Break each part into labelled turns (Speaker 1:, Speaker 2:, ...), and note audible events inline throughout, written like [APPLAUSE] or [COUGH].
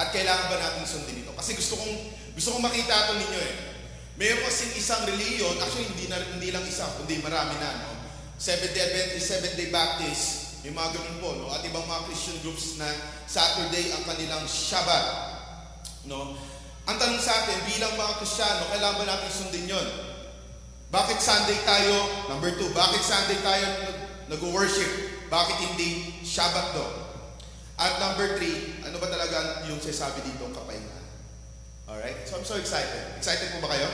Speaker 1: At kailangan ba natin sundin ito? Kasi gusto kong, gusto kong makita ito ninyo eh. Mayroon kasing isang reliyon, actually hindi, na, hindi lang isa, kundi marami na. No? Seventh Day Adventist, Seventh Day Baptist, may mga ganun po. No? At ibang mga Christian groups na Saturday ang kanilang Shabbat. No? Ang tanong sa atin, bilang mga Kristiyano, kailangan ba natin sundin yon? Bakit Sunday tayo? Number two, bakit Sunday tayo nag-worship? Bakit hindi Shabbat do? At number three, ano ba talaga yung sasabi dito ang kapahingahan? Alright? So I'm so excited. Excited po ba kayo?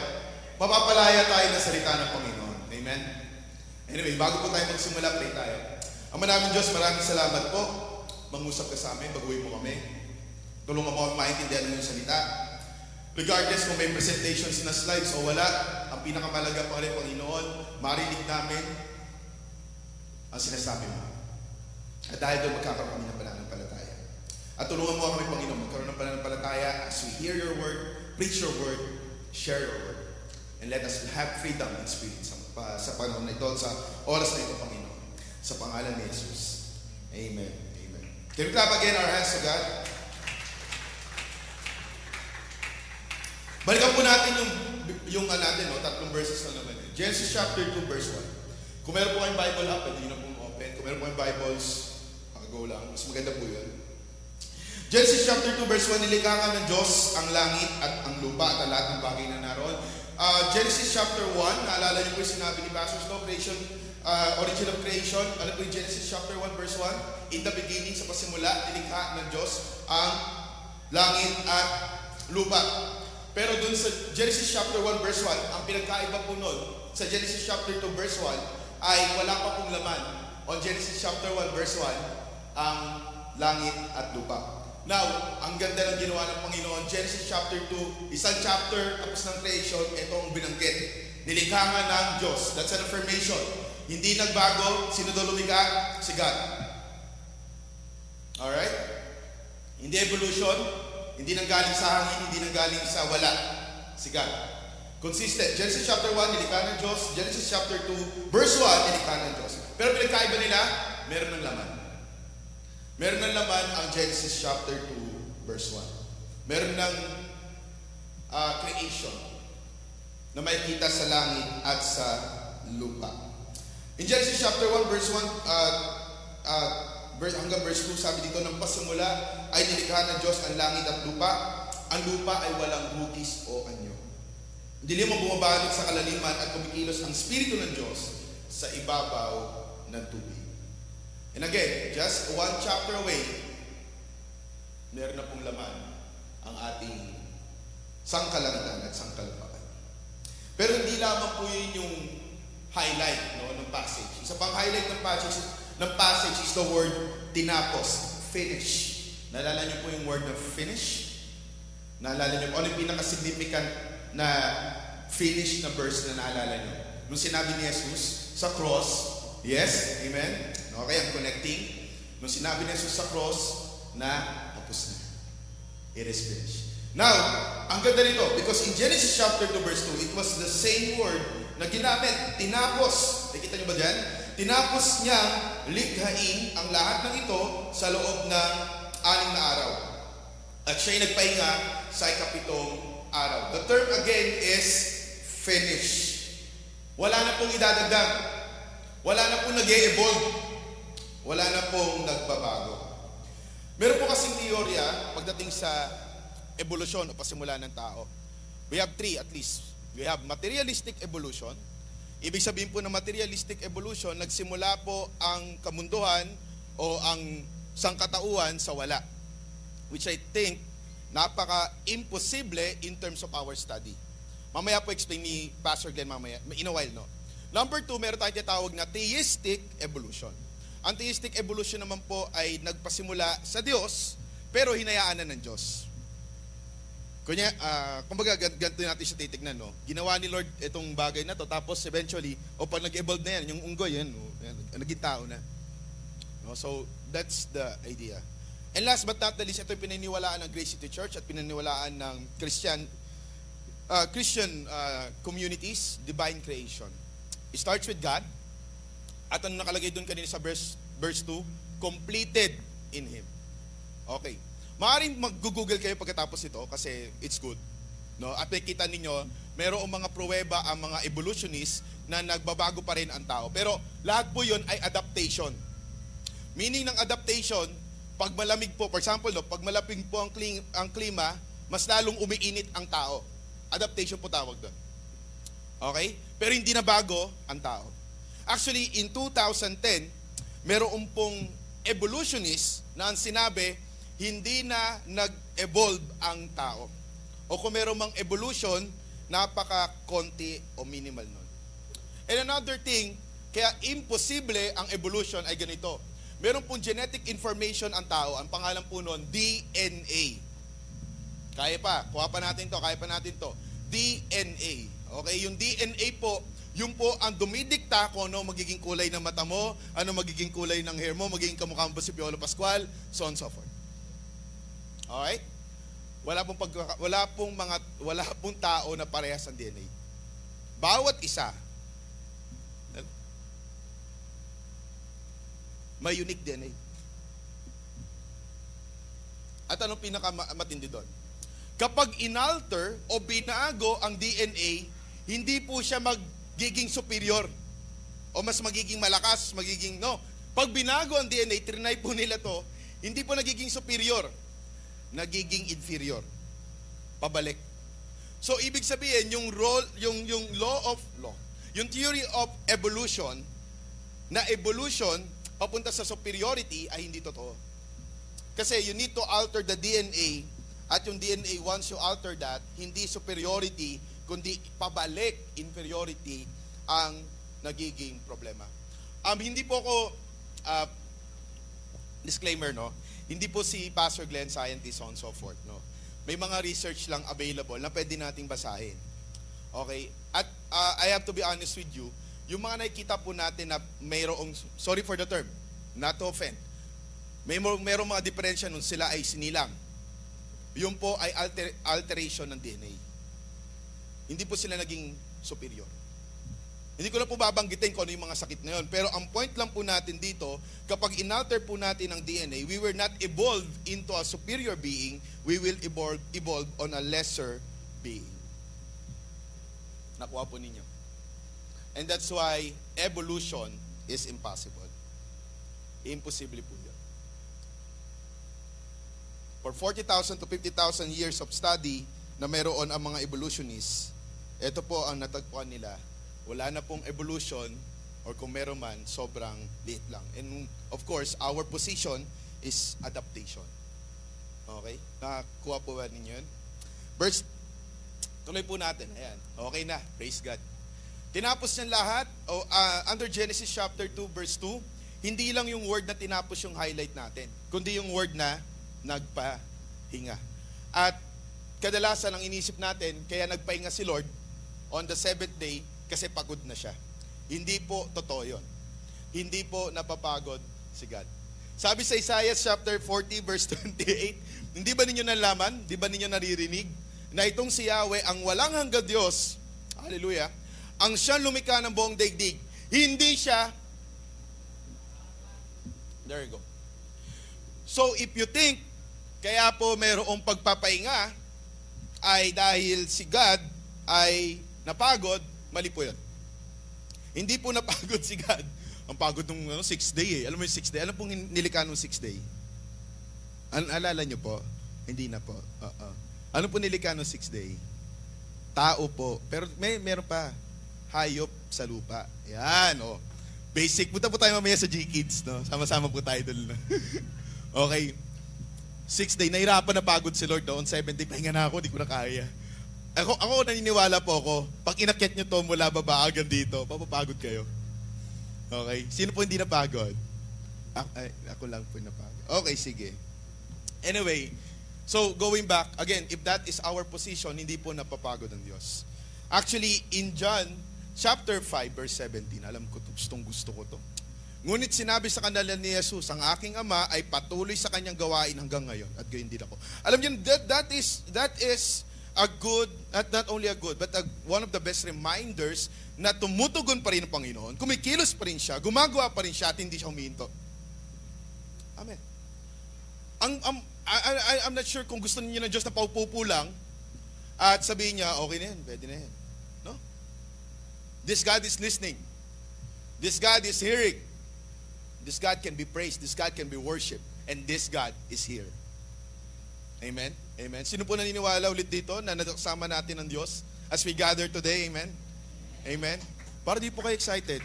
Speaker 1: Mapapalaya tayo ng salita ng Panginoon. Amen? Anyway, bago po tayo magsimula, pray tayo. Ama namin Diyos, maraming salamat po. Mangusap ka sa amin, baguhin mo kami. Tulungan mo kami maintindihan ng iyong salita. Regardless kung may presentations na slides o wala, ang pinakamalaga pa rin, Panginoon, marinig namin ang sinasabi mo. At dahil doon magkakaroon kami ng pananampalataya. At tulungan mo kami, Panginoon, magkaroon ng pananampalataya as we hear your word, preach your word, share your word. And let us have freedom in spirit sa, pa, sa panahon na ito, sa oras na ito, Panginoon. Sa pangalan ni Jesus. Amen. Amen. Can we clap again our hands to God? Balikan po natin yung, yung ano natin, no? tatlong verses na naman. Eh. Genesis chapter 2, verse 1. Kung meron po kayong Bible up, pwede nyo na pong open. Kung meron po kayong Bibles, go lang. Mas maganda po yun. Genesis chapter 2, verse 1, nilikha ng Diyos ang langit at ang lupa at lahat ng bagay na naroon. Uh, Genesis chapter 1, naalala niyo po yung sinabi ni Pastor Slow, creation, uh, origin of creation. Ano po yung Genesis chapter 1, verse 1? In the beginning, sa pasimula, nilikha ng Diyos ang langit at lupa. Pero dun sa Genesis chapter 1 verse 1, ang pinagkaiba po nun sa Genesis chapter 2 verse 1 ay wala pa pong laman. On Genesis chapter 1 verse 1, ang langit at lupa. Now, ang ganda ng ginawa ng Panginoon, Genesis chapter 2, isang chapter tapos ng creation, ito ang binanggit. Nilikha nga ng Diyos. That's an affirmation. Hindi nagbago, sino daw lumikha? Si God. Alright? Hindi evolution, hindi nang galing sa hangin, hindi nang galing sa wala. Si God. Consistent. Genesis chapter 1, nilikha ng Diyos. Genesis chapter 2, verse 1, nilikha ng Diyos. Pero pinagkaiba nila, meron ng laman. Meron ng laman ang Genesis chapter 2, verse 1. Meron ng uh, creation na makikita sa langit at sa lupa. In Genesis chapter 1, verse 1, uh, uh, hanggang verse 2, sabi dito, ng pasimula ay nilikha ng Diyos ang langit at lupa. Ang lupa ay walang hugis o anyo. Dilim ang bumabalot sa kalaliman at kumikilos ang Espiritu ng Diyos sa ibabaw ng tubig. And again, just one chapter away, meron na pong laman ang ating sangkalangitan at sangkalapakan. Pero hindi lamang po yun yung highlight no, ng passage. Isa pang highlight ng passage ng passage is the word tinapos, finish. Naalala niyo po yung word na finish? Naalala niyo po ano yung pinaka-significant na finish na verse na naalala niyo? Nung sinabi ni Jesus sa cross, yes, amen? Okay, I'm connecting. Nung sinabi ni Jesus sa cross na tapos na. It is finished. Now, ang ganda nito, because in Genesis chapter 2 verse 2, it was the same word na ginamit, tinapos. Nakita niyo ba dyan? Tinapos niya likhain ang lahat ng ito sa loob ng anim na araw. At siya'y nagpahinga sa ikapitong araw. The term again is finish. Wala na pong idadagdag. Wala na pong nag evolve Wala na pong nagbabago. Meron po kasing teorya pagdating sa evolusyon o pasimula ng tao. We have three at least. We have materialistic evolution, Ibig sabihin po ng materialistic evolution, nagsimula po ang kamunduhan o ang sangkatauhan sa wala. Which I think napaka-imposible in terms of our study. Mamaya po explain ni Pastor Glenn mamaya, in a while, no? Number two, meron tayong tinatawag na theistic evolution. Ang theistic evolution naman po ay nagpasimula sa Diyos, pero hinayaan na ng Diyos. Kunya, uh, kumbaga ganito natin siya titignan, no? Ginawa ni Lord itong bagay na to, tapos eventually, o pag nag-evolve na yan, yung unggoy, yan, yan naging tao na. No? So, that's the idea. And last but not the least, ito yung pinaniwalaan ng Grace City Church at pinaniwalaan ng Christian uh, Christian uh, communities, divine creation. It starts with God. At ano nakalagay doon kanina sa verse, verse 2? Completed in Him. Okay. Maaaring mag-google kayo pagkatapos ito kasi it's good. No? At makita ninyo, mayroong mga pruweba ang mga evolutionists na nagbabago pa rin ang tao. Pero lahat po yun ay adaptation. Meaning ng adaptation, pag malamig po, for example, no, pag malapig po ang, kling, ang klima, mas lalong umiinit ang tao. Adaptation po tawag doon. Okay? Pero hindi na bago ang tao. Actually, in 2010, meron pong evolutionist na ang sinabi, hindi na nag-evolve ang tao. O kung meron mang evolution, napaka-konti o minimal nun. And another thing, kaya imposible ang evolution ay ganito. Meron pong genetic information ang tao, ang pangalan po nun, DNA. Kaya pa, kuha pa natin to, kaya pa natin to. DNA. Okay, yung DNA po, yung po ang dumidikta kung ano magiging kulay ng mata mo, ano magiging kulay ng hair mo, magiging kamukha mo ba si Piolo Pascual, so on and so forth. Alright? Wala pong pag, wala pong mga wala pong tao na parehas ang DNA. Bawat isa may unique DNA. At anong pinakamatindi doon? Kapag inalter o binago ang DNA, hindi po siya magiging superior o mas magiging malakas, magiging no. Pag binago ang DNA, trinay po nila to, hindi po nagiging superior, nagiging inferior. Pabalik. So ibig sabihin yung role yung yung law of law, yung theory of evolution na evolution papunta sa superiority ay hindi totoo. Kasi you need to alter the DNA at yung DNA once you alter that, hindi superiority kundi pabalik inferiority ang nagiging problema. Um, hindi po ako uh, disclaimer no. Hindi po si Pastor Glenn scientist on so forth no. May mga research lang available na pwede nating basahin. Okay? At uh, I have to be honest with you, yung mga nakikita po natin na mayroong, sorry for the term, not to offend, may mayroong mga diferensya nun sila ay sinilang. Yun po ay alter, alteration ng DNA. Hindi po sila naging superior. Hindi ko na po babanggitin kung ano yung mga sakit na yun. Pero ang point lang po natin dito, kapag inalter po natin ang DNA, we were not evolved into a superior being, we will evolve, evolve on a lesser being. Nakuha po ninyo. And that's why evolution is impossible. Imposible po yun. For 40,000 to 50,000 years of study na mayroon ang mga evolutionists, ito po ang natagpuan nila. Wala na pong evolution or kung meron man, sobrang liit lang. And of course, our position is adaptation. Okay? Nakakuha po ba ninyo yun? Verse, tuloy po natin. Ayan. Okay na. Praise God. Tinapos niyan lahat, oh, uh, under Genesis chapter 2, verse 2, hindi lang yung word na tinapos yung highlight natin, kundi yung word na nagpahinga. At kadalasan ang inisip natin, kaya nagpahinga si Lord on the seventh day kasi pagod na siya. Hindi po totoo yun. Hindi po napapagod si God. Sabi sa Isaiah chapter 40 verse 28, hindi ba ninyo nalaman, di ba ninyo naririnig, na itong si Yahweh ang walang hanggang Diyos, hallelujah, ang siya lumika ng buong daigdig, hindi siya, there you go. So if you think kaya po mayroong pagpapahinga ay dahil si God ay napagod, mali po yun. Hindi po napagod [LAUGHS] si God. Ang pagod ng ano, six day eh. Alam mo yung six day? Ano pong nilikha ng six day? An alala nyo po? Hindi na po. Uh-uh. Ano po nilikha ng six day? Tao po. Pero may meron pa. Hayop sa lupa. Yan, oh. Basic. Punta po tayo mamaya sa G-Kids, no? Sama-sama po tayo doon. [LAUGHS] okay. Six day, nahirapan na pagod si Lord doon. Seven day, pahinga na ako, di ko na kaya. Ako, ako naniniwala po ako, pag inakyat nyo to mula baba hanggang dito, papapagod kayo. Okay? Sino po hindi napagod? Ako, ay, ako lang po napagod. Okay, sige. Anyway, so going back, again, if that is our position, hindi po napapagod ang Diyos. Actually, in John chapter 5, verse 17, alam ko to, gustong gusto ko to. Ngunit sinabi sa kanila ni Jesus, ang aking ama ay patuloy sa kanyang gawain hanggang ngayon at gayon din ako. Alam niyo, that, that is that is a good, not, not only a good, but a, one of the best reminders na tumutugon pa rin ang Panginoon, kumikilos pa rin siya, gumagawa pa rin siya at hindi siya huminto. Amen. Ang, ang, I, I, I'm not sure kung gusto niyo ng Diyos na paupupo lang at sabihin niya, okay na yan, pwede na yan. No? This God is listening. This God is hearing. This God can be praised. This God can be worshipped. And this God is here. Amen? Amen. Sino po naniniwala ulit dito na nakasama natin ng Diyos as we gather today? Amen? Amen? Para di po kayo excited.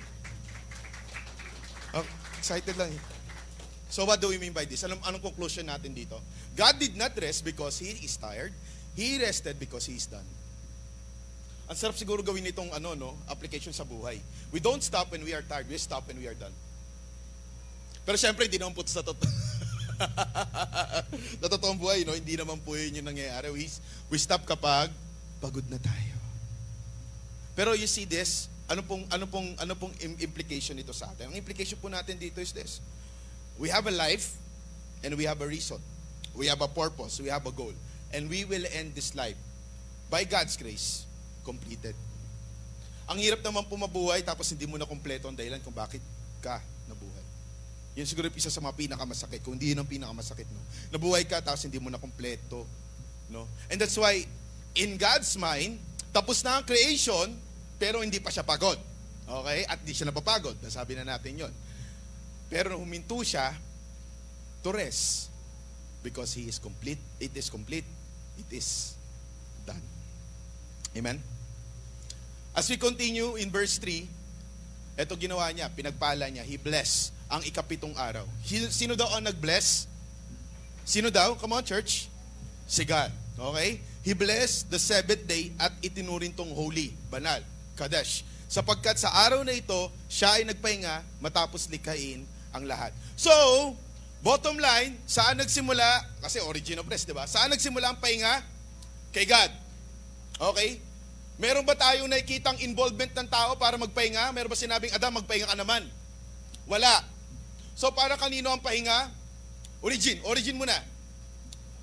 Speaker 1: Oh, excited lang. So what do we mean by this? Anong, anong conclusion natin dito? God did not rest because He is tired. He rested because He is done. Ang sarap siguro gawin itong ano, no, application sa buhay. We don't stop when we are tired. We stop when we are done. Pero syempre, hindi naman po sa totoo. [LAUGHS] [LAUGHS] sa totoong buhay, no, hindi naman po yun yung nangyayari. We, we stop kapag pagod na tayo. Pero you see this, ano pong, ano pong, ano pong im- implication nito sa atin? Ang implication po natin dito is this. We have a life and we have a reason. We have a purpose. We have a goal. And we will end this life by God's grace, completed. Ang hirap naman po mabuhay tapos hindi mo na kompleto ang dahilan kung bakit ka. Yun siguro yung isa sa mga pinakamasakit. Kung hindi yun ang pinakamasakit, no? Nabuhay ka tapos hindi mo na kompleto. No? And that's why, in God's mind, tapos na ang creation, pero hindi pa siya pagod. Okay? At di siya napapagod. Nasabi na natin yon. Pero nung huminto siya, to rest. Because He is complete. It is complete. It is done. Amen? As we continue in verse 3, ito ginawa niya, pinagpala niya, He blessed ang ikapitong araw. Sino daw ang nag-bless? Sino daw? Come on, church. Si God. Okay? He blessed the seventh day at itinurin tong holy, banal, Kadesh. Sapagkat sa araw na ito, siya ay nagpahinga matapos likhain ang lahat. So, bottom line, saan nagsimula? Kasi origin of rest, di ba? Saan nagsimula ang pahinga? Kay God. Okay? Meron ba tayong nakikitang involvement ng tao para magpahinga? Meron ba sinabing, Adam, magpahinga ka naman? Wala. So para kanino ang pahinga? Origin. Origin muna.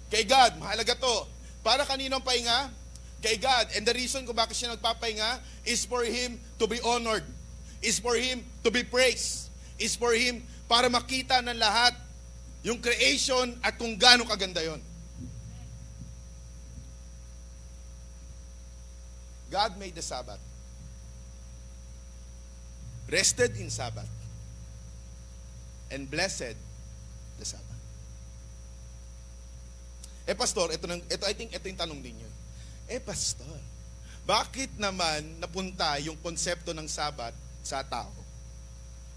Speaker 1: Kay God. Mahalaga to. Para kanino ang pahinga? Kay God. And the reason kung bakit siya nagpapahinga is for Him to be honored. Is for Him to be praised. Is for Him para makita ng lahat yung creation at kung gaano kaganda yon. God made the Sabbath. Rested in Sabbath. And blessed the Sabbath. Eh pastor, ito, nang, ito I think ito yung tanong din yun. Eh pastor, bakit naman napunta yung konsepto ng Sabbath sa tao?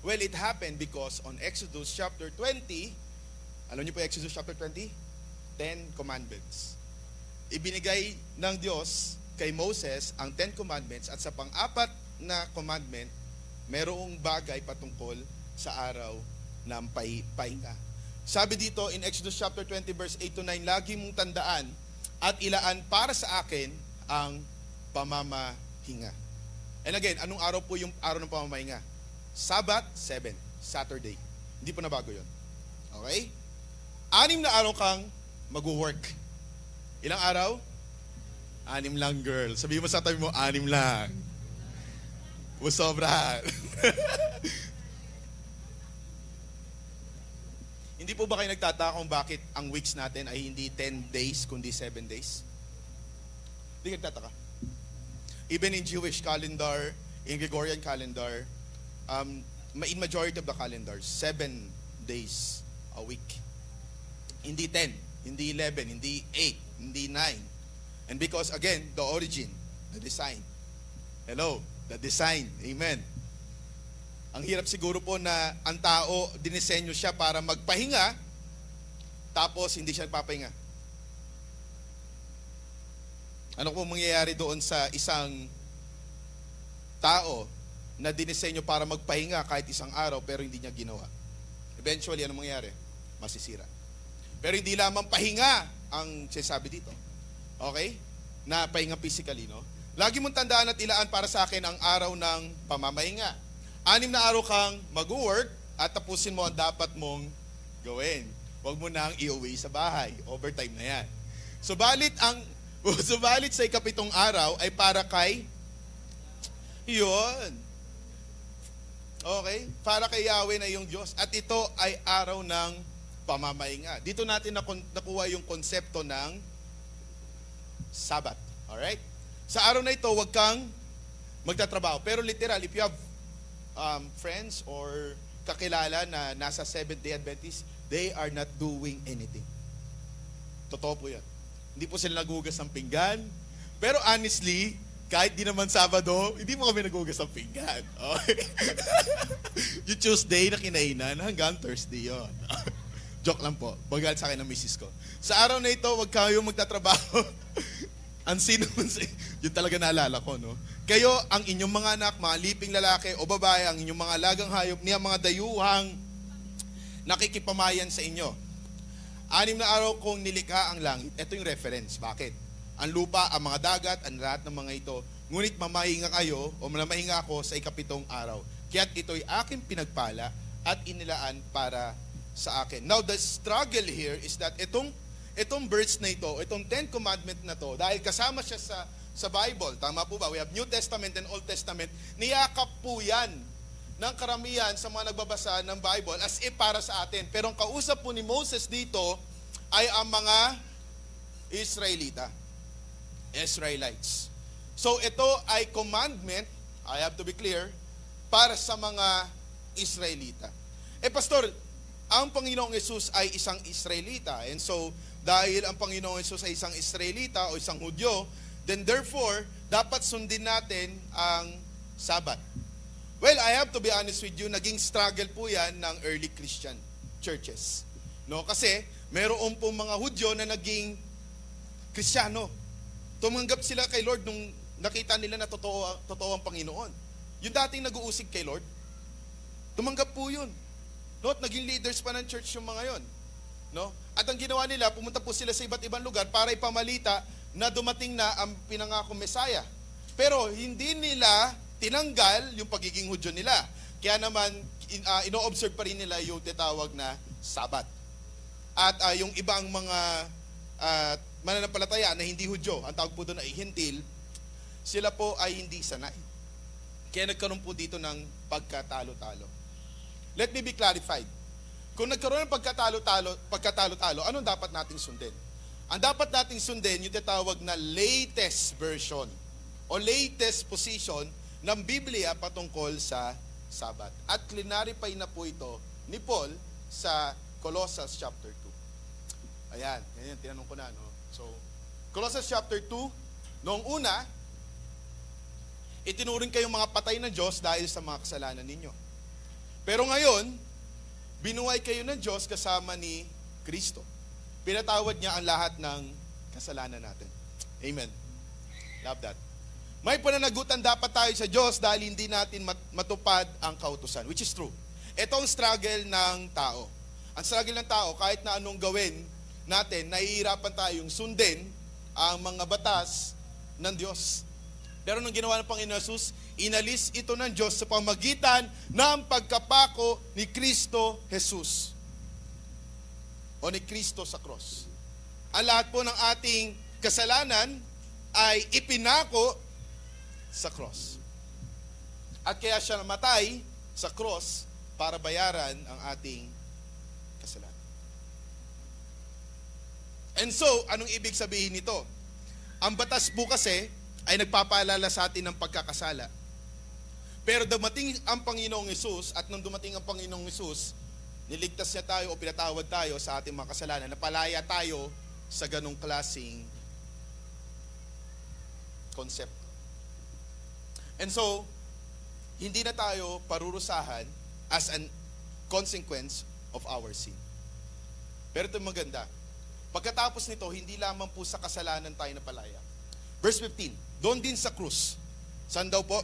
Speaker 1: Well, it happened because on Exodus chapter 20, alam niyo po Exodus chapter 20? Ten Commandments. Ibinigay ng Diyos kay Moses ang Ten Commandments at sa pang-apat na commandment, merong bagay patungkol sa araw ng pahi- pahinga. Sabi dito in Exodus chapter 20 verse 8 to 9, lagi mong tandaan at ilaan para sa akin ang pamamahinga. And again, anong araw po yung araw ng pamamahinga? Sabat, 7. Saturday. Hindi po nabago yun. Okay? Anim na araw kang mag-work. Ilang araw? Anim lang, girl. Sabihin mo sa tabi mo, anim lang. Musobra. [LAUGHS] hindi po ba kayo nagtataka kung bakit ang weeks natin ay hindi 10 days, kundi 7 days? Hindi nagtataka. Even in Jewish calendar, in Gregorian calendar, um, in majority of the calendars, 7 days a week. Hindi 10, hindi 11, hindi 8, hindi 9. And because again, the origin, the design. Hello, the design. Amen. Ang hirap siguro po na ang tao, dinisenyo siya para magpahinga, tapos hindi siya nagpapahinga. Ano po mangyayari doon sa isang tao na dinisenyo para magpahinga kahit isang araw pero hindi niya ginawa? Eventually, ano mangyayari? Masisira. Pero hindi lamang pahinga ang sinasabi dito. Okay? Na pahinga physically, no? Lagi mong tandaan at ilaan para sa akin ang araw ng pamamahinga. Anim na araw kang mag-work at tapusin mo ang dapat mong gawin. Huwag mo nang i-uwi sa bahay. Overtime na yan. Subalit ang [LAUGHS] subalit sa ikapitong araw ay para kay Yun. Okay? Para kay Yahweh na yung Diyos. At ito ay araw ng pamamahinga. Dito natin nakuha yung konsepto ng Sabbath. Alright? Sa araw na ito, huwag kang magtatrabaho. Pero literal, if you have um, friends or kakilala na nasa Seventh-day Adventist, they are not doing anything. Totoo po yan. Hindi po sila nagugas ng pinggan. Pero honestly, kahit di naman Sabado, hindi mo kami nagugas ng pinggan. [LAUGHS] Okay? [LAUGHS] yung Tuesday na kinainan hanggang Thursday yon. [LAUGHS] Joke lang po. Bagal sa akin ng misis ko. Sa araw na ito, wag kayong magtatrabaho. Ang sino [LAUGHS] yun talaga naalala ko, no? Kayo, ang inyong mga anak, mga liping lalaki o babae, ang inyong mga lagang hayop, niya mga dayuhang nakikipamayan sa inyo. Anim na araw kong nilikha ang langit. Ito yung reference. Bakit? Ang lupa, ang mga dagat, ang lahat ng mga ito. Ngunit mamahinga kayo o mamahinga ako sa ikapitong araw. Kaya't ito'y aking pinagpala at inilaan para sa akin. Now, the struggle here is that itong, itong verse na ito, itong Ten Commandment na to, dahil kasama siya sa, sa Bible, tama po ba? We have New Testament and Old Testament, niyakap po yan ng karamihan sa mga nagbabasa ng Bible as if para sa atin. Pero ang kausap po ni Moses dito ay ang mga Israelita. Israelites. So ito ay commandment, I have to be clear, para sa mga Israelita. Eh pastor, ang Panginoong Yesus ay isang Israelita. And so, dahil ang Panginoong Yesus ay isang Israelita o isang Hudyo, then therefore, dapat sundin natin ang Sabat. Well, I have to be honest with you, naging struggle po yan ng early Christian churches. No? Kasi, meron pong mga Hudyo na naging Kristiyano. Tumanggap sila kay Lord nung nakita nila na totoo, totoo ang Panginoon. Yung dating nag-uusig kay Lord, tumanggap po yun. No? At naging leaders pa ng church yung mga yon. No? At ang ginawa nila, pumunta po sila sa iba't ibang lugar para ipamalita na dumating na ang pinangako Mesaya. Pero hindi nila tinanggal yung pagiging Hudyo nila. Kaya naman, in, uh, ino-observe pa rin nila yung titawag na Sabat. At uh, yung ibang mga uh, mananampalataya na hindi Hudyo, ang tawag po doon ay Hintil, sila po ay hindi sanay. Kaya nagkaroon po dito ng pagkatalo-talo. Let me be clarified. Kung nagkaroon ng pagkatalo-talo, pagkatalo-talo, anong dapat nating sundin? Ang dapat nating sundin yung tinatawag na latest version o latest position ng Biblia patungkol sa Sabat. At clarify na po ito ni Paul sa Colossians chapter 2. Ayan, yan tinanong ko na, no? So, Colossians chapter 2, noong una, itinuring kayong mga patay ng Diyos dahil sa mga kasalanan ninyo. Pero ngayon, binuhay kayo ng Diyos kasama ni Kristo. Pinatawad niya ang lahat ng kasalanan natin. Amen. Love that. May pananagutan dapat tayo sa Diyos dahil hindi natin matupad ang kautusan, which is true. Ito ang struggle ng tao. Ang struggle ng tao, kahit na anong gawin, natin, nahihirapan tayong sundin ang mga batas ng Diyos. Pero nung ginawa ng Panginoon Jesus, inalis ito ng Diyos sa pamagitan ng pagkapako ni Kristo Jesus. O ni Kristo sa cross. Ang lahat po ng ating kasalanan ay ipinako sa cross. At kaya siya namatay sa cross para bayaran ang ating kasalanan. And so, anong ibig sabihin nito? Ang batas po kasi ay nagpapaalala sa atin ng pagkakasala. Pero dumating ang Panginoong Yesus at nung dumating ang Panginoong Yesus, niligtas niya tayo o pinatawad tayo sa ating mga kasalanan. Napalaya tayo sa ganong klasing concept. And so, hindi na tayo parurusahan as an consequence of our sin. Pero ito maganda. Pagkatapos nito, hindi lamang po sa kasalanan tayo napalaya. Verse 15, doon din sa krus. Saan daw po?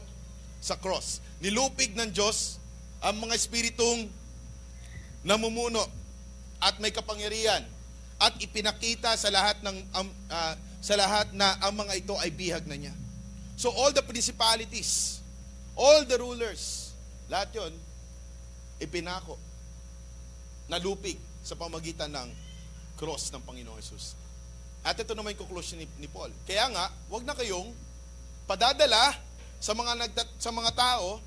Speaker 1: Sa cross. Nilupig ng Diyos ang mga espiritong namumuno at may kapangyarihan at ipinakita sa lahat ng um, uh, sa lahat na ang mga ito ay bihag na niya. So all the principalities, all the rulers, lahat 'yon ipinako. Nalupig sa pamagitan ng cross ng Panginoong Yesus. At ito naman yung conclusion ni, ni Paul. Kaya nga, wag na kayong padadala sa mga nagda, sa mga tao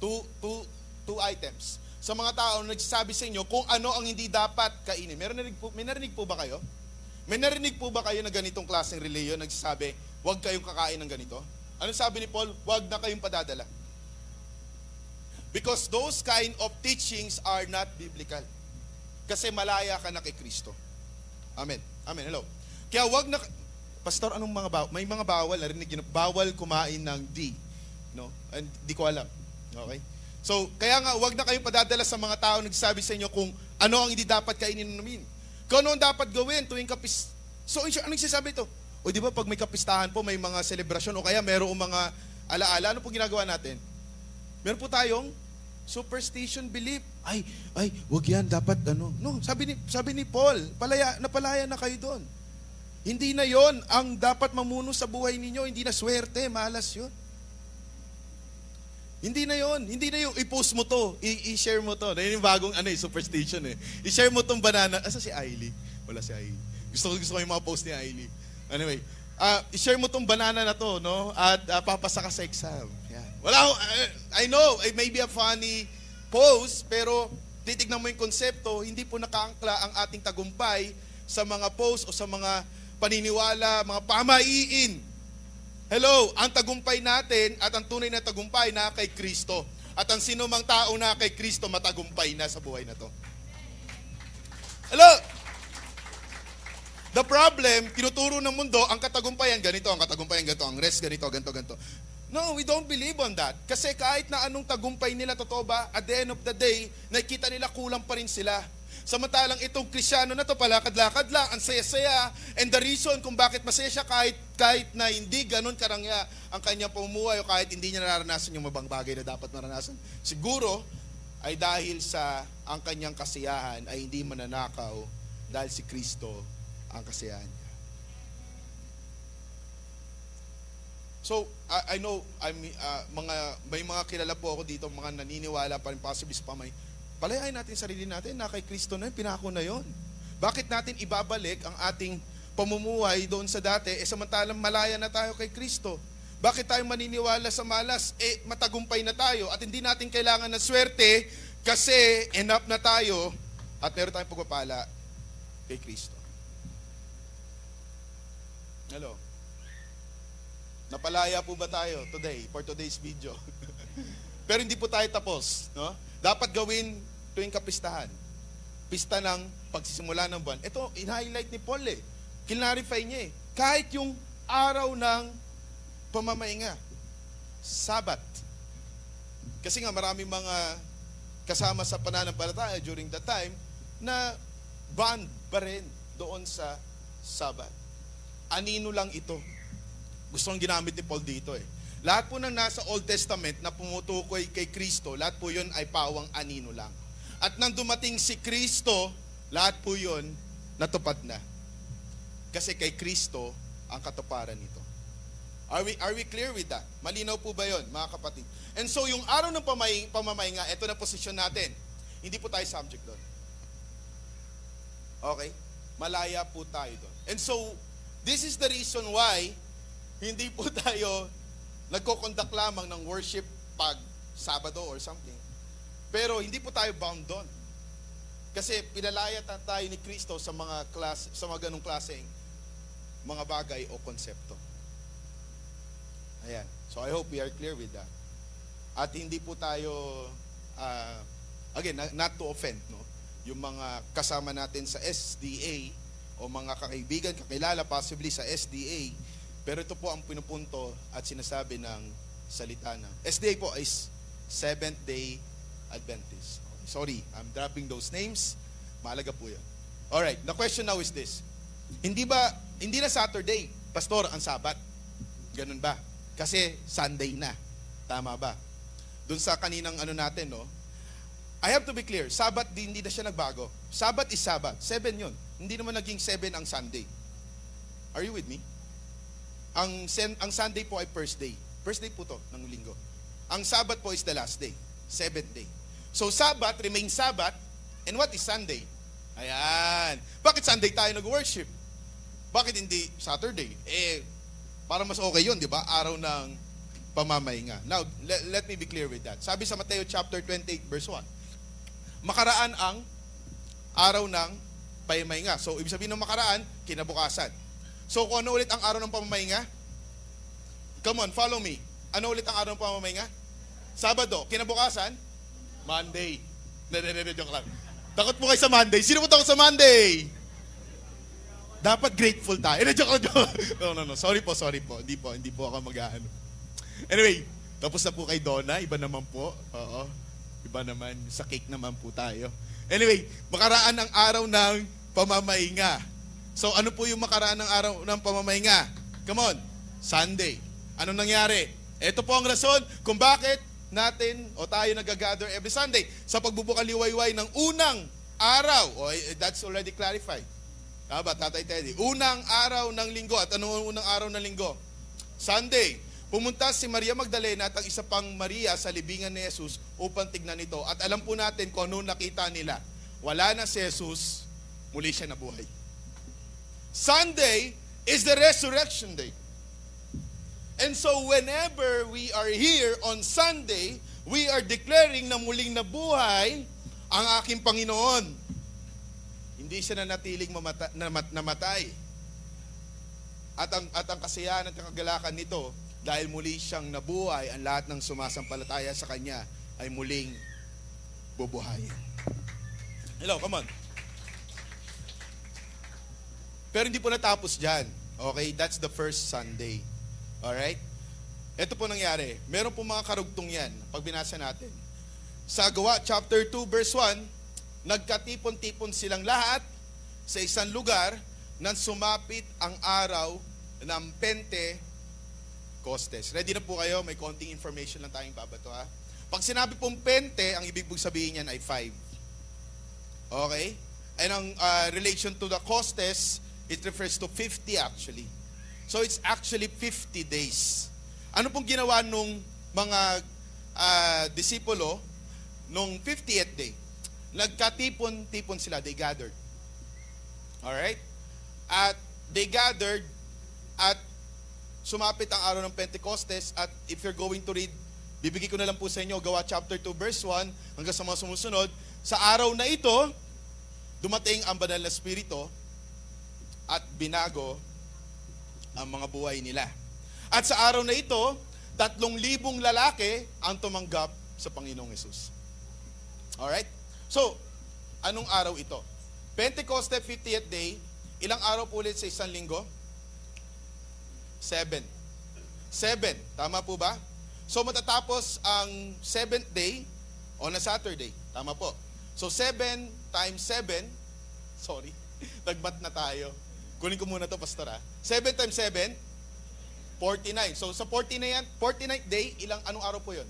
Speaker 1: two, two, two items. sa mga tao na nagsasabi sa inyo kung ano ang hindi dapat kainin. Meron narinig po, may narinig po ba kayo? May narinig po ba kayo na ganitong klaseng reliyon nagsasabi, huwag kayong kakain ng ganito? Ano sabi ni Paul? Huwag na kayong padadala. Because those kind of teachings are not biblical. Kasi malaya ka na kay Kristo. Amen. Amen. Hello. Kaya wag na Pastor, anong mga bawal? May mga bawal, narinig yun, bawal kumain ng D. No? And di ko alam. Okay? So, kaya nga, wag na kayong padadala sa mga tao nagsasabi sa inyo kung ano ang hindi dapat kainin namin. Kung ano ang dapat gawin tuwing kapis... So, anong sinasabi ito? O di ba pag may kapistahan po, may mga selebrasyon o kaya merong mga alaala, ano po ginagawa natin? Meron po tayong superstition belief. Ay, ay, wag yan, dapat ano. No, sabi ni, sabi ni Paul, palaya, napalaya na kayo doon. Hindi na yon ang dapat mamuno sa buhay ninyo, hindi na swerte, malas yon. Hindi na yon, hindi na yung i-post mo to, i-share mo to. Na yung bagong ano, eh, superstition eh. I-share mo tong banana. Asa si Ailey? Wala si Ailey. Gusto ko gusto ko yung mga post ni Ailey. Anyway, uh, i-share mo tong banana na to, no? At uh, papasa ka sa exam. Yeah. Wala, uh, I know, it may be a funny post, pero titignan mo yung konsepto, hindi po nakaangkla ang ating tagumpay sa mga post o sa mga paniniwala, mga pamaiin Hello, ang tagumpay natin at ang tunay na tagumpay na kay Kristo. At ang sino mang tao na kay Kristo matagumpay na sa buhay na to. Hello! The problem, tinuturo ng mundo, ang katagumpayan, ganito, ang katagumpayan, ganito, ang rest, ganito, ganito, ganito. No, we don't believe on that. Kasi kahit na anong tagumpay nila, totoo ba, at the end of the day, nakikita nila kulang pa rin sila. Samantalang itong krisyano na to, palakad-lakad lang, ang saya-saya. And the reason kung bakit masaya siya kahit, kahit na hindi ganun karangya ang kanyang pamumuhay o kahit hindi niya nararanasan yung mabang bagay na dapat maranasan, siguro ay dahil sa ang kanyang kasiyahan ay hindi mananakaw dahil si Kristo ang kasiyahan niya. So, I, I know I mean, uh, mga may mga kilala po ako dito, mga naniniwala pa rin possibly sa pamay Palayain natin sarili natin na kay Kristo na yun, pinako na yon. Bakit natin ibabalik ang ating pamumuhay doon sa dati, eh samantalang malaya na tayo kay Kristo? Bakit tayo maniniwala sa malas? Eh, matagumpay na tayo at hindi natin kailangan ng swerte kasi enough na tayo at meron tayong pagpapala kay Kristo. Hello? Napalaya po ba tayo today for today's video? [LAUGHS] Pero hindi po tayo tapos, no? Dapat gawin tuwing kapistahan. Pista ng pagsisimula ng buwan. Ito, in-highlight ni Paul eh. Kinarify niya eh. Kahit yung araw ng pamamahinga. Sabat. Kasi nga maraming mga kasama sa pananampalataya during that time na band pa rin doon sa Sabat. Anino lang ito. Gusto ang ginamit ni Paul dito eh. Lahat po ng nasa Old Testament na pumutukoy kay Kristo, lahat po yun ay pawang anino lang. At nang dumating si Kristo, lahat po yun natupad na. Kasi kay Kristo ang katuparan nito. Are we, are we clear with that? Malinaw po ba yon mga kapatid? And so, yung araw ng pamay, pamamahinga, ito na posisyon natin. Hindi po tayo subject doon. Okay? Malaya po tayo doon. And so, this is the reason why hindi po tayo nagko-conduct lamang ng worship pag Sabado or something. Pero hindi po tayo bound doon. Kasi pinalayat na tayo ni Kristo sa mga klase, sa mga ganong klaseng mga bagay o konsepto. Ayan. So I hope we are clear with that. At hindi po tayo uh, again, not to offend, no? Yung mga kasama natin sa SDA o mga kakaibigan, kakilala possibly sa SDA, pero ito po ang pinupunto at sinasabi ng salita ng SDA po is Seventh Day Adventist. Sorry, I'm dropping those names. Mahalaga po yan. Alright, the question now is this. Hindi ba, hindi na Saturday, Pastor, ang Sabat? Ganun ba? Kasi Sunday na. Tama ba? Doon sa kaninang ano natin, no? I have to be clear, Sabat din, hindi na siya nagbago. Sabat is Sabat. Seven yun. Hindi naman naging seven ang Sunday. Are you with me? Ang, ang Sunday po ay first day. First day po to ng linggo. Ang Sabat po is the last day. Seventh day. So Sabbath remains Sabbath. And what is Sunday? Ayan. Bakit Sunday tayo nag-worship? Bakit hindi Saturday? Eh, para mas okay yun, di ba? Araw ng pamamahinga. Now, let, let me be clear with that. Sabi sa Mateo chapter 28, verse 1. makaraan ang araw ng pamahinga. So, ibig sabihin ng makaraan, kinabukasan. So, kung ano ulit ang araw ng pamamahinga? Come on, follow me. Ano ulit ang araw ng pamamahinga? Sabado. Kinabukasan? Monday. Hindi, hindi, hindi, joke lang. Takot po kayo sa Monday. Sino po takot sa Monday? Dapat grateful tayo. Hindi, joke lang, joke. [LAUGHS] No, no, no. Sorry po, sorry po. Hindi po, hindi po ako mag-ano. Anyway, tapos na po kay Donna. Iba naman po. Oo. Iba naman. Sa cake naman po tayo. Anyway, makaraan ang araw ng pamamahinga. So, ano po yung makaraan ng araw ng pamamahinga? Come on. Sunday. Ano nangyari? Ito po ang rason kung bakit natin o tayo nag-gather every Sunday sa pagbubukal liwayway ng unang araw. O, eh, that's already clarified. Tama Tatay Teddy? Unang araw ng linggo. At ano ang unang araw ng linggo? Sunday. Pumunta si Maria Magdalena at ang isa pang Maria sa libingan ni Jesus upang tignan ito. At alam po natin kung ano nakita nila. Wala na si Jesus, muli siya nabuhay. Sunday is the resurrection day. And so whenever we are here on Sunday, we are declaring na muling nabuhay ang aking Panginoon. Hindi siya nanatiling mamata, namat, namatay. At ang, at ang kasiyahan at kagalakan nito, dahil muli siyang nabuhay, ang lahat ng sumasampalataya sa Kanya ay muling bubuhayin. Hello, come on. Pero hindi po natapos dyan. Okay, that's the first Sunday. Alright? Ito po nangyari. Meron po mga karugtong yan pag binasa natin. Sa Gawa chapter 2 verse 1, nagkatipon-tipon silang lahat sa isang lugar nang sumapit ang araw ng Pente Costes. Ready na po kayo? May konting information lang tayong babato ha. Pag sinabi pong Pente, ang ibig pong sabihin niyan ay 5. Okay? And ang uh, relation to the Costes, it refers to 50 actually. So it's actually 50 days. Ano pong ginawa nung mga uh, disipulo nung 50th day? Nagkatipon-tipon sila, they gathered. Alright? At they gathered at sumapit ang araw ng Pentecostes at if you're going to read, bibigay ko na lang po sa inyo, Gawa chapter 2 verse 1 hanggang sa mga sumusunod, sa araw na ito, dumating ang banal na spirito at binago ang mga buhay nila. At sa araw na ito, tatlong libong lalaki ang tumanggap sa Panginoong Yesus. Alright? So, anong araw ito? Pentecoste 50th day, ilang araw po ulit sa isang linggo? Seven. Seven. Tama po ba? So matatapos ang seventh day on a Saturday. Tama po. So seven times seven, sorry, [LAUGHS] nagbat na tayo. Kunin ko muna to pastor ha. Seven times seven, 49. So sa 49 yan, 49th day, ilang anong araw po yon?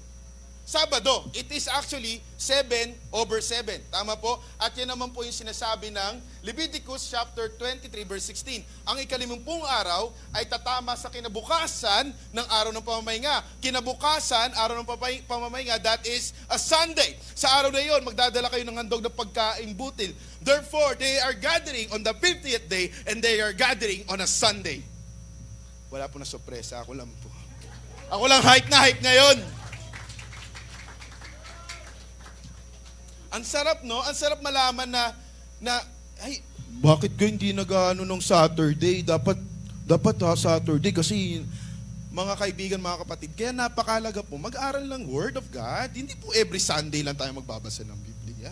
Speaker 1: Sabado. It is actually 7 over 7. Tama po? At yan naman po yung sinasabi ng Leviticus chapter 23 verse 16. Ang ikalimumpung araw ay tatama sa kinabukasan ng araw ng pamamahinga. Kinabukasan, araw ng pamamahinga, that is a Sunday. Sa araw na yon, magdadala kayo ng handog na pagkain butil. Therefore, they are gathering on the 50th day and they are gathering on a Sunday. Wala po na sorpresa. Ako lang po. Ako lang hike na hike ngayon. Ang sarap, no? Ang sarap malaman na, na, ay, bakit ko hindi nag-ano nung Saturday? Dapat, dapat ha, Saturday kasi mga kaibigan, mga kapatid, kaya napakalaga po, mag-aral ng Word of God. Hindi po every Sunday lang tayo magbabasa ng Biblia.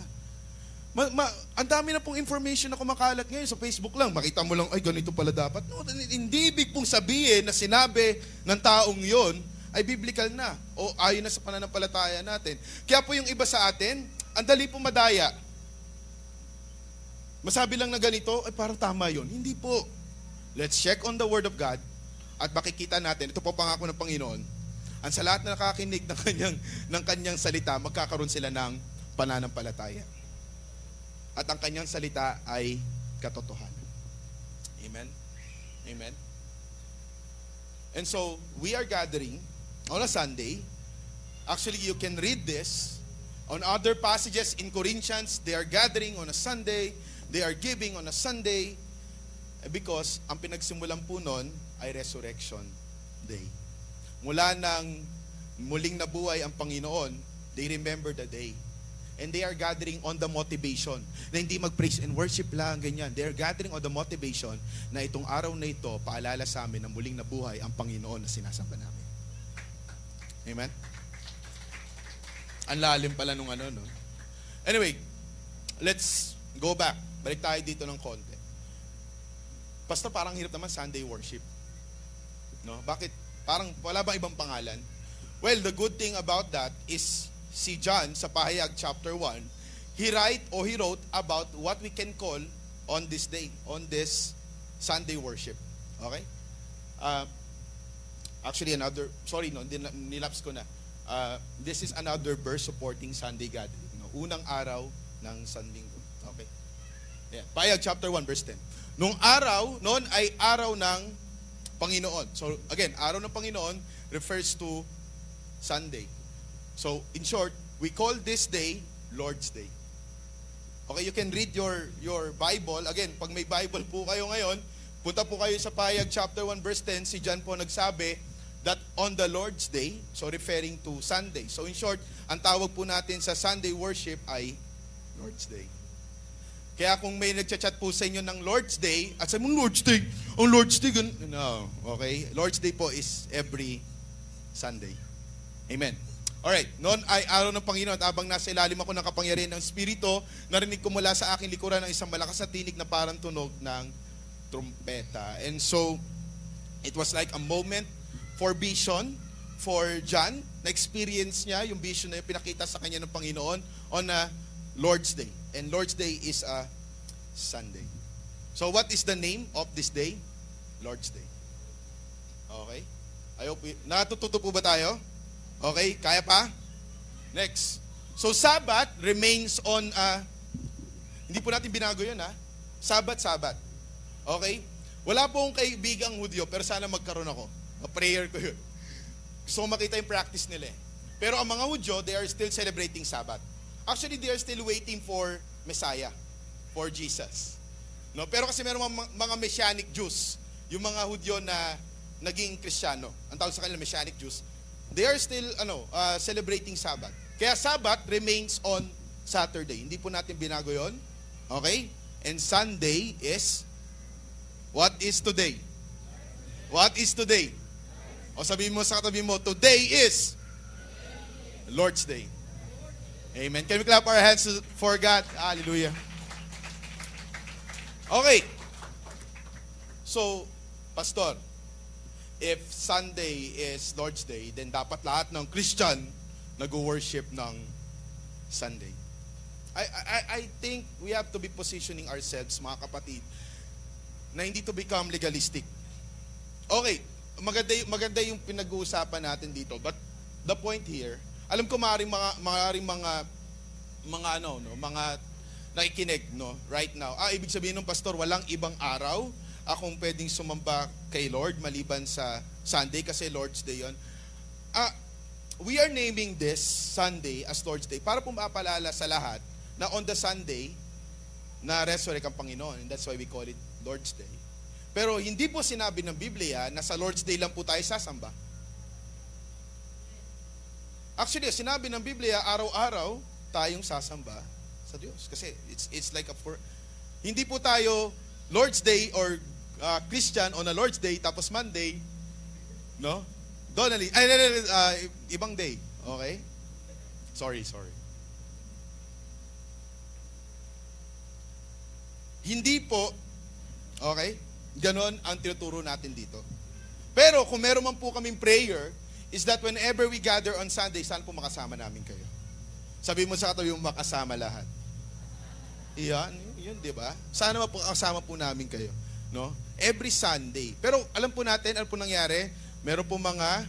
Speaker 1: Ma, ma, ang dami na pong information na kumakalat ngayon sa Facebook lang. Makita mo lang, ay ganito pala dapat. No, hindi ibig pong sabihin na sinabi ng taong yon ay biblical na o ayon na sa pananampalataya natin. Kaya po yung iba sa atin, ang dali po madaya. Masabi lang na ganito, ay parang tama yon. Hindi po. Let's check on the Word of God at makikita natin, ito po pangako ng Panginoon, ang sa lahat na nakakinig ng kanyang, ng kanyang salita, magkakaroon sila ng pananampalataya. At ang kanyang salita ay katotohanan. Amen? Amen? And so, we are gathering on a Sunday. Actually, you can read this On other passages in Corinthians, they are gathering on a Sunday, they are giving on a Sunday, eh, because ang pinagsimulan po nun ay Resurrection Day. Mula nang muling nabuhay ang Panginoon, they remember the day. and they are gathering on the motivation na hindi mag-praise and worship lang, ganyan. They are gathering on the motivation na itong araw na ito, paalala sa amin na muling nabuhay ang Panginoon na sinasamba namin. Amen? Ang lalim pala nung ano, no? Anyway, let's go back. Balik tayo dito ng konti. Basta parang hirap naman Sunday worship. No? Bakit? Parang wala bang ibang pangalan? Well, the good thing about that is si John sa Pahayag chapter 1, he write or he wrote about what we can call on this day, on this Sunday worship. Okay? Uh, actually, another, sorry, no, nilaps ko na. Uh, this is another verse supporting Sunday gathering. No? Unang araw ng Sunday. Okay? Yeah. Pahayag chapter 1, verse 10. Nung araw, noon ay araw ng Panginoon. So again, araw ng Panginoon refers to Sunday. So in short, we call this day Lord's Day. Okay, you can read your your Bible. Again, pag may Bible po kayo ngayon, punta po kayo sa Payag chapter 1 verse 10. Si John po nagsabi that on the Lord's Day, so referring to Sunday. So in short, ang tawag po natin sa Sunday worship ay Lord's Day. Kaya kung may nagchat-chat po sa inyo ng Lord's Day, at sabi mo, Lord's Day, ang Lord's Day, gan-" no, okay? Lord's Day po is every Sunday. Amen. Alright, noon ay araw ng Panginoon at abang nasa ilalim ako ng kapangyarihan ng Espiritu, narinig ko mula sa aking likuran ng isang malakas na tinig na parang tunog ng trumpeta. And so, it was like a moment for vision for John. Na-experience niya yung vision na yung pinakita sa kanya ng Panginoon on a Lord's Day. And Lord's Day is a Sunday. So what is the name of this day? Lord's Day. Okay? I hope natututo po ba tayo? Okay, kaya pa? Next. So Sabbath remains on a, hindi po natin binago yun ha? Sabbath, Sabbath. Okay? Wala po akong kaibigang Hudyo, pero sana magkaroon ako. A-prayer ko yun. Gusto makita yung practice nila eh. Pero ang mga Hudyo, they are still celebrating Sabbath. Actually, they are still waiting for Messiah, for Jesus. No? Pero kasi meron mga, mga Messianic Jews, yung mga Hudyo na naging Kristiyano, ang tawag sa kanila Messianic Jews, they are still ano, uh, celebrating Sabbath. Kaya Sabbath remains on Saturday. Hindi po natin binago yon. Okay? And Sunday is, what is today? What is today? O sabihin mo sa katabi mo, today is Lord's Day. Amen. Can we clap our hands for God? Hallelujah. Okay. So, Pastor, if Sunday is Lord's Day, then dapat lahat ng Christian nag-worship ng Sunday. I, I, I think we have to be positioning ourselves, mga kapatid, na hindi to become legalistic. Okay, maganda, maganda yung pinag-uusapan natin dito, but the point here, alam ko maaaring mga, maaaring mga, mga ano, no, mga nakikinig, no, right now. Ah, ibig sabihin ng pastor, walang ibang araw akong pwedeng sumamba kay Lord maliban sa Sunday kasi Lord's Day yon. Ah, we are naming this Sunday as Lord's Day para po sa lahat na on the Sunday na resurrect ang Panginoon and that's why we call it Lord's Day. Pero hindi po sinabi ng Biblia na sa Lord's Day lang po tayo sasamba. Actually, sinabi ng Biblia, araw-araw tayong sasamba sa Diyos. Kasi it's, it's like a for, hindi po tayo Lord's Day or uh, Christian on a Lord's Day tapos Monday, no? Donnelly, ay, ay, ay, uh, ibang day. Okay? Sorry, sorry. Hindi po, okay? Ganon ang tinuturo natin dito. Pero kung meron man po kaming prayer, is that whenever we gather on Sunday, saan po makasama namin kayo? Sabi mo sa katabi mo, makasama lahat. Iyan, yun, di ba? Sana po kasama po namin kayo. No? Every Sunday. Pero alam po natin, ano po nangyari? Meron po mga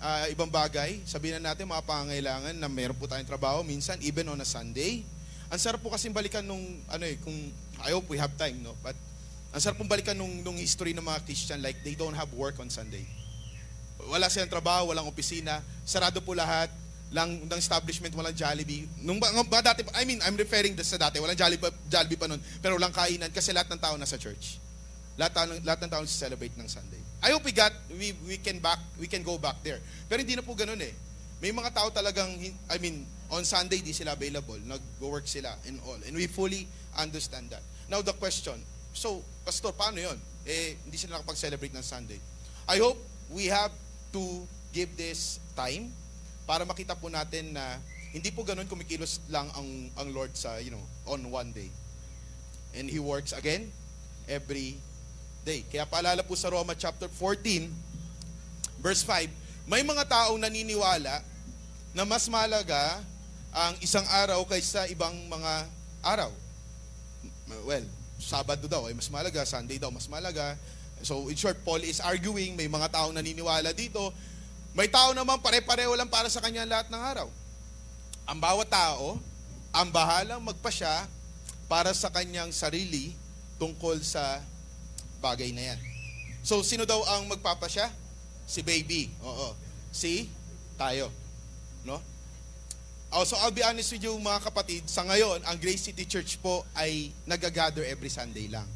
Speaker 1: ah, ibang bagay. Sabihin na natin, mga pangangailangan na meron po tayong trabaho. Minsan, even on a Sunday. Ang sarap po kasi balikan nung, ano eh, kung, I hope we have time, no? But, ang sarap pong balikan nung, nung history ng mga Christian, like, they don't have work on Sunday. Wala silang trabaho, walang opisina, sarado po lahat, lang ng establishment, walang Jollibee. Nung ba dati, I mean, I'm referring sa dati, walang Jollibee, Jollibee pa nun, pero walang kainan kasi lahat ng tao nasa church. Lahat, tao- lahat ng tao celebrate ng Sunday. I hope we got, we, we can back, we can go back there. Pero hindi na po ganun eh. may mga tao talagang, I mean, on Sunday, di sila available. Nag-work sila and all. And we fully understand that. Now, the question, so, Pastor, paano yon? Eh, hindi sila nakapag-celebrate ng Sunday. I hope we have to give this time para makita po natin na hindi po ganun kumikilos lang ang, ang Lord sa, you know, on one day. And He works again every day. Kaya paalala po sa Roma chapter 14, verse 5, may mga taong naniniwala na mas malaga ang isang araw kaysa ibang mga araw. Well, Sabado daw ay mas malaga, Sunday daw mas malaga. So in short, Paul is arguing, may mga taong naniniwala dito. May tao naman pare-pareho lang para sa kanya lahat ng araw. Ang bawat tao, ang bahalang magpasya para sa kanyang sarili tungkol sa bagay na yan. So, sino daw ang magpapasya? Si baby. Oo. Si tayo. No? Also, I'll be honest with you mga kapatid, sa ngayon, ang Grace City Church po ay nagagather every Sunday lang.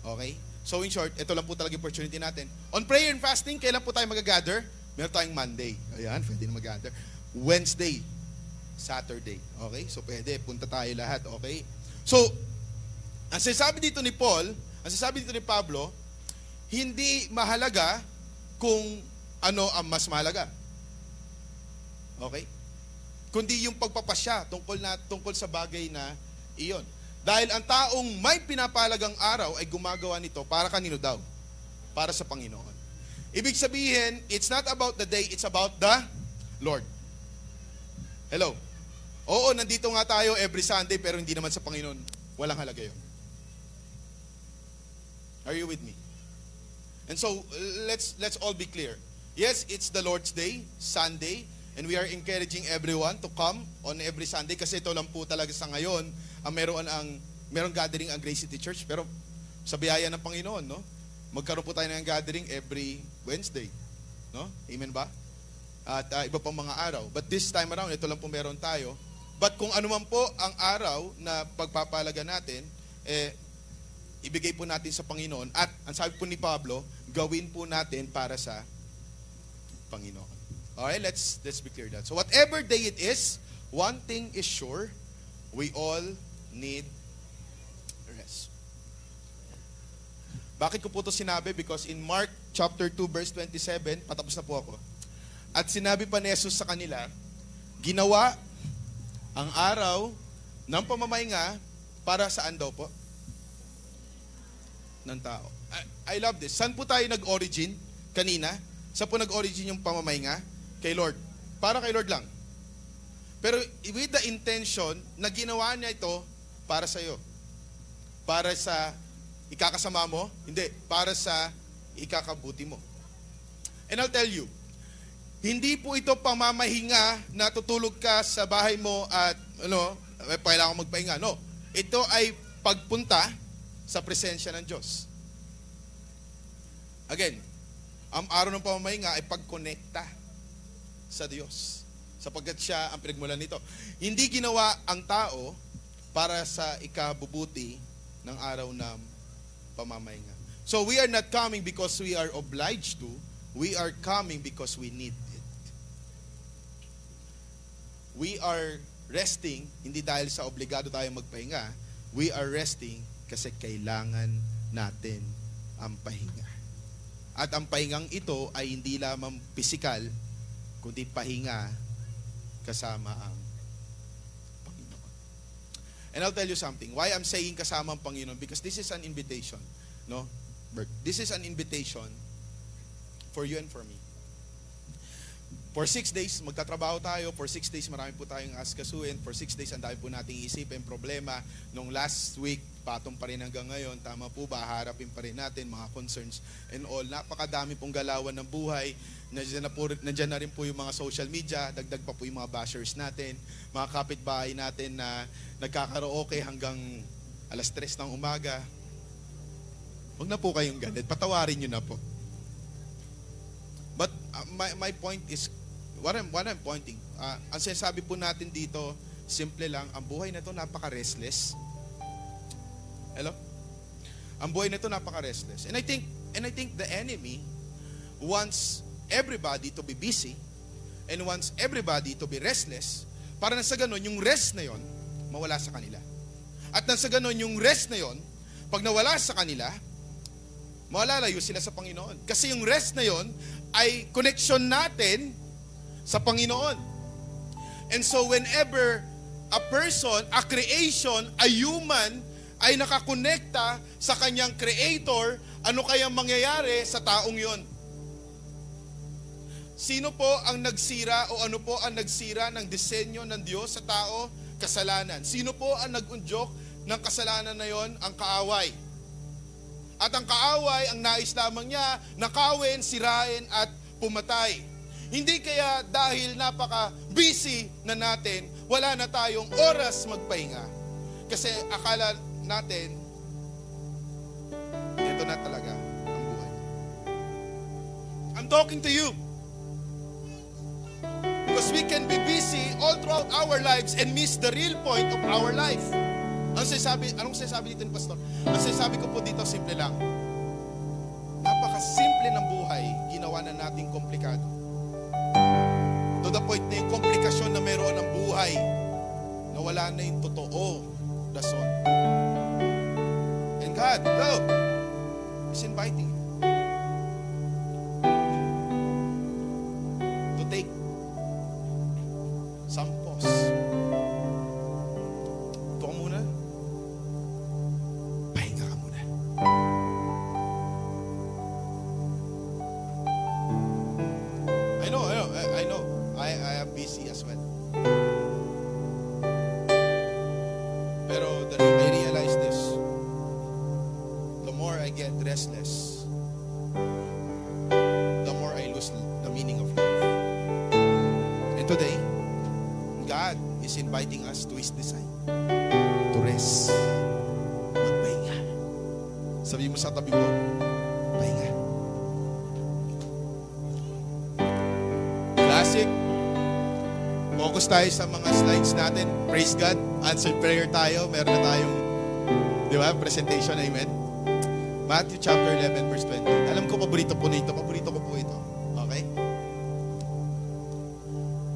Speaker 1: Okay? So in short, ito lang po talaga opportunity natin. On prayer and fasting, kailan po tayo magagather? Meron tayong Monday. Ayan, pwede na mag-gather. Wednesday, Saturday. Okay? So pwede, punta tayo lahat. Okay? So, ang sinasabi dito ni Paul, ang sinasabi dito ni Pablo, hindi mahalaga kung ano ang mas mahalaga. Okay? Kundi yung pagpapasya tungkol na tungkol sa bagay na iyon. Dahil ang taong may pinapalagang araw ay gumagawa nito para kanino daw? Para sa Panginoon. Ibig sabihin, it's not about the day, it's about the Lord. Hello? Oo, nandito nga tayo every Sunday pero hindi naman sa Panginoon. Walang halaga yun. Are you with me? And so, let's let's all be clear. Yes, it's the Lord's Day, Sunday, and we are encouraging everyone to come on every Sunday kasi ito lang po talaga sa ngayon ang meron ang meron gathering ang Grace City Church pero sa biyaya ng Panginoon, no? Magkaroon po tayo ng gathering every Wednesday. No? Amen ba? At uh, iba pang mga araw. But this time around, ito lang po meron tayo. But kung ano man po ang araw na pagpapalaga natin, eh, ibigay po natin sa Panginoon. At ang sabi po ni Pablo, gawin po natin para sa Panginoon. Alright, let's, let's be clear that. So whatever day it is, one thing is sure, we all need rest. Bakit ko po ito sinabi? Because in Mark chapter 2 verse 27, patapos na po ako. At sinabi pa ni Jesus sa kanila, ginawa ang araw ng pamamahinga para saan daw po? Ng tao. I, I love this. Saan po tayo nag-origin kanina? Saan po nag-origin yung pamamahinga? Kay Lord. Para kay Lord lang. Pero with the intention na ginawa niya ito para sa iyo. Para sa ikakasama mo? Hindi. Para sa ikakabuti mo. And I'll tell you, hindi po ito pamamahinga na tutulog ka sa bahay mo at ano, kailangan magpahinga. No. Ito ay pagpunta sa presensya ng Diyos. Again, ang araw ng pamamahinga ay pagkonekta sa Diyos. Sapagkat siya ang pinagmulan nito. Hindi ginawa ang tao para sa ikabubuti ng araw ng pamamahinga. So we are not coming because we are obliged to. We are coming because we need it. We are resting, hindi dahil sa obligado tayo magpahinga. We are resting kasi kailangan natin ang pahinga. At ang pahingang ito ay hindi lamang pisikal, kundi pahinga kasama ang Panginoon. And I'll tell you something. Why I'm saying kasama ang Panginoon? Because this is an invitation. No? This is an invitation for you and for me. For six days, magtatrabaho tayo. For six days, marami po tayong askasuin. For six days, ang dami po nating isipin problema. Nung last week, patong pa rin hanggang ngayon. Tama po ba? Harapin pa rin natin mga concerns and all. Napakadami pong galawan ng buhay. Nandiyan na, po, nandiyan na rin po yung mga social media. Dagdag pa po yung mga bashers natin. Mga kapitbahay natin na nagkakaraoke hanggang alas tres ng umaga. Huwag na po kayong ganit. Patawarin nyo na po. But uh, my, my point is, what I'm, what I'm pointing, uh, ang sinasabi po natin dito, simple lang, ang buhay na to napaka-restless. Hello? Ang buhay na to napaka-restless. And I think, and I think the enemy wants everybody to be busy and wants everybody to be restless para na sa ganun, yung rest na yon mawala sa kanila. At nang sa ganun, yung rest na yon pag nawala sa kanila, mawalalayo sila sa Panginoon. Kasi yung rest na yon ay connection natin sa Panginoon. And so whenever a person, a creation, a human ay nakakonekta sa kanyang creator, ano kaya mangyayari sa taong yon? Sino po ang nagsira o ano po ang nagsira ng disenyo ng Diyos sa tao? Kasalanan. Sino po ang nag-unjok ng kasalanan na yon? Ang kaaway. At ang kaaway, ang nais lamang niya, nakawin, sirain at pumatay. Hindi kaya dahil napaka-busy na natin, wala na tayong oras magpahinga. Kasi akala natin, ito na talaga ang buhay. I'm talking to you. Because we can be busy all throughout our lives and miss the real point of our life. Ano sinasabi, anong sinasabi dito ni Pastor? Ang sinasabi ko po dito, simple lang. Napaka-simple ng buhay, ginawa na nating komplikado. To the point na yung komplikasyon na mayroon ng buhay, na wala na yung totoo rason. And God, love, is inviting you mo sa tabi mo, pahinga. Classic. Focus tayo sa mga slides natin. Praise God. Answered prayer tayo. Meron na tayong, di ba, presentation. Amen. Matthew chapter 11 verse 20. Alam ko paborito po nito. Paborito ko po ito. Okay?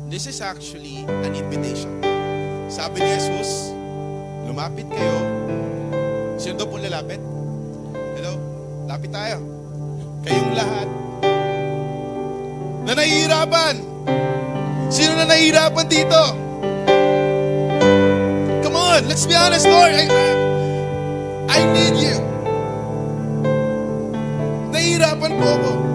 Speaker 1: This is actually an invitation. Sabi ni Jesus, lumapit kayo. Sino daw po lalapit? Lapit tayo. Kayong lahat na nahihirapan. Sino na nahihirapan dito? Come on, let's be honest, Lord. I, I need you. Nahihirapan po ako.